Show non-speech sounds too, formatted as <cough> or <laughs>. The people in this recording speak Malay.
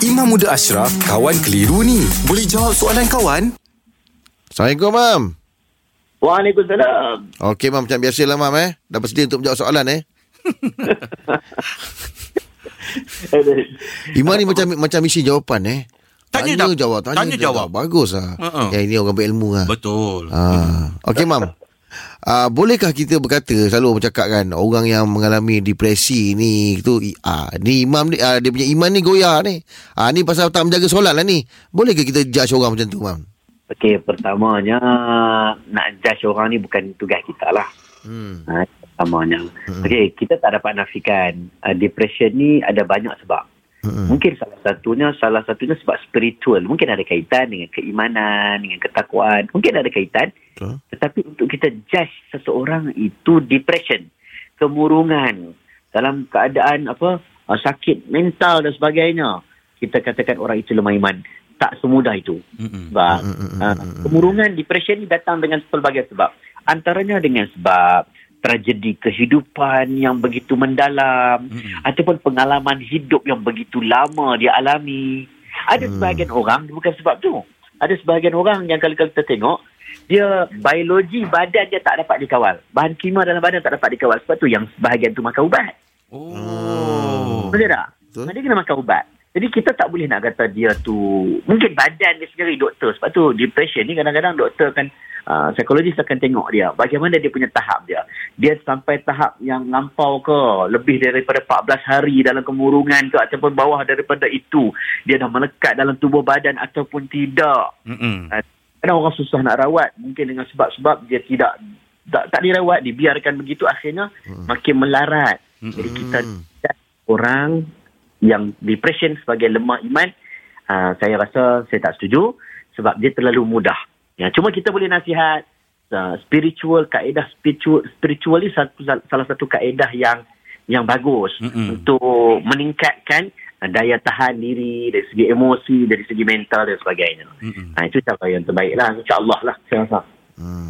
Imam Muda Ashraf, kawan keliru ni. Boleh jawab soalan kawan? Assalamualaikum, Mam. Waalaikumsalam. Okey, Mam. Macam biasalah, Mam. Eh. Dah bersedia untuk menjawab soalan, eh. <laughs> Iman ni macam macam misi jawapan, eh. Tanya tanya dah- jawab. Tanya, tanya jawab. Bagus lah. Ha-ha. Yang ini orang berilmu lah. Betul. Ah. Okey, Mam. Ah, bolehkah kita berkata selalu bercakap kan orang yang mengalami depresi ni tu ah ni imam ni ah, dia punya iman ni goyah ni. Ah ni pasal tak menjaga solat lah ni. Boleh ke kita judge orang macam tu, Mam? Okey, pertamanya nak judge orang ni bukan tugas kita lah. Hmm. Ha, pertamanya. Okey, kita tak dapat nafikan uh, depression ni ada banyak sebab. Hmm. Mungkin salah satunya salah satunya sebab spiritual. Mungkin ada kaitan dengan keimanan, dengan ketakwaan. Mungkin ada kaitan. Betul. Tetapi untuk kita judge seseorang itu depression, kemurungan, dalam keadaan apa uh, sakit mental dan sebagainya, kita katakan orang itu lemah iman. Tak semudah itu. Mm-mm. Sebab uh, kemurungan depression ni datang dengan pelbagai sebab. Antaranya dengan sebab tragedi kehidupan yang begitu mendalam Mm-mm. ataupun pengalaman hidup yang begitu lama dia alami. Ada Hmm. sebahagian orang bukan sebab tu. Ada sebahagian orang yang kalau kita tengok dia biologi badan dia tak dapat dikawal. Bahan kimia dalam badan tak dapat dikawal. Sebab tu yang sebahagian tu makan ubat. Oh. Betul tak? Betul. Dia kena makan ubat. Jadi kita tak boleh nak kata dia tu mungkin badan dia sendiri doktor. Sebab tu depression ni kadang-kadang doktor akan uh, psikologis akan tengok dia bagaimana dia punya tahap dia. Dia sampai tahap yang lampau ke lebih daripada 14 hari dalam kemurungan ke ataupun bawah daripada itu dia dah melekat dalam tubuh badan ataupun tidak. Mm-mm. Kadang orang susah nak rawat mungkin dengan sebab-sebab dia tidak tak, tak dirawat dibiarkan begitu akhirnya makin melarat. Jadi kita orang yang depression sebagai lemah iman uh, saya rasa saya tak setuju sebab dia terlalu mudah. Ya, cuma kita boleh nasihat uh, spiritual kaedah spiritual spiritual ni satu, salah satu kaedah yang yang bagus Mm-mm. untuk meningkatkan daya tahan diri dari segi emosi, dari segi mental dan sebagainya. Ha, itu cara yang terbaik lah. InsyaAllah lah. Saya rasa. Hmm.